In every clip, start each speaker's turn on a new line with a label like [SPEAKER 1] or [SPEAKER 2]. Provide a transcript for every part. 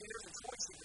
[SPEAKER 1] disobedience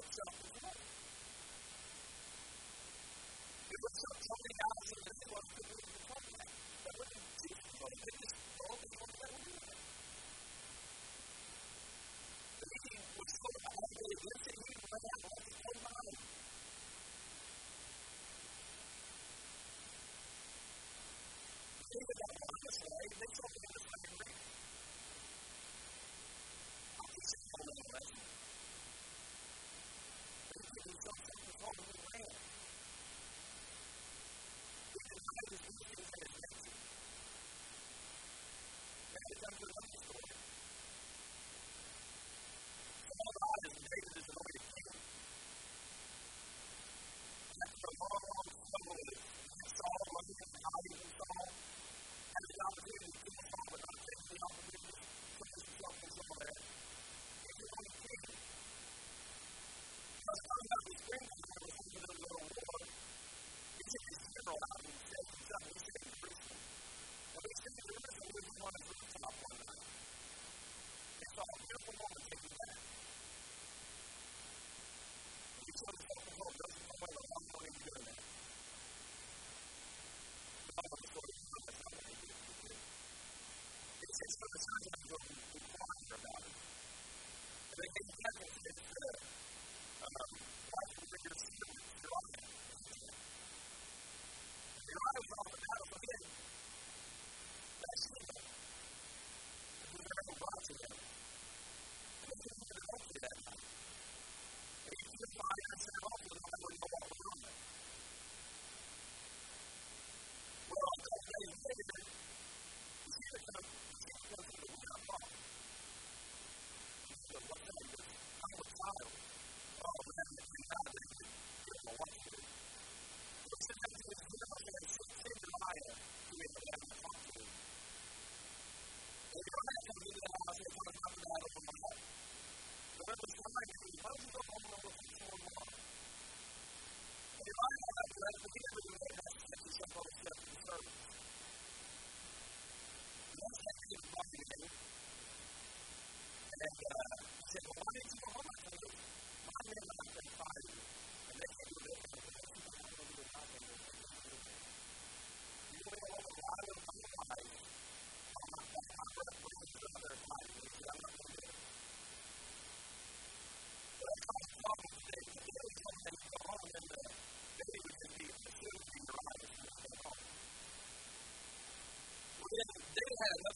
[SPEAKER 1] and Right,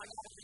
[SPEAKER 1] uh,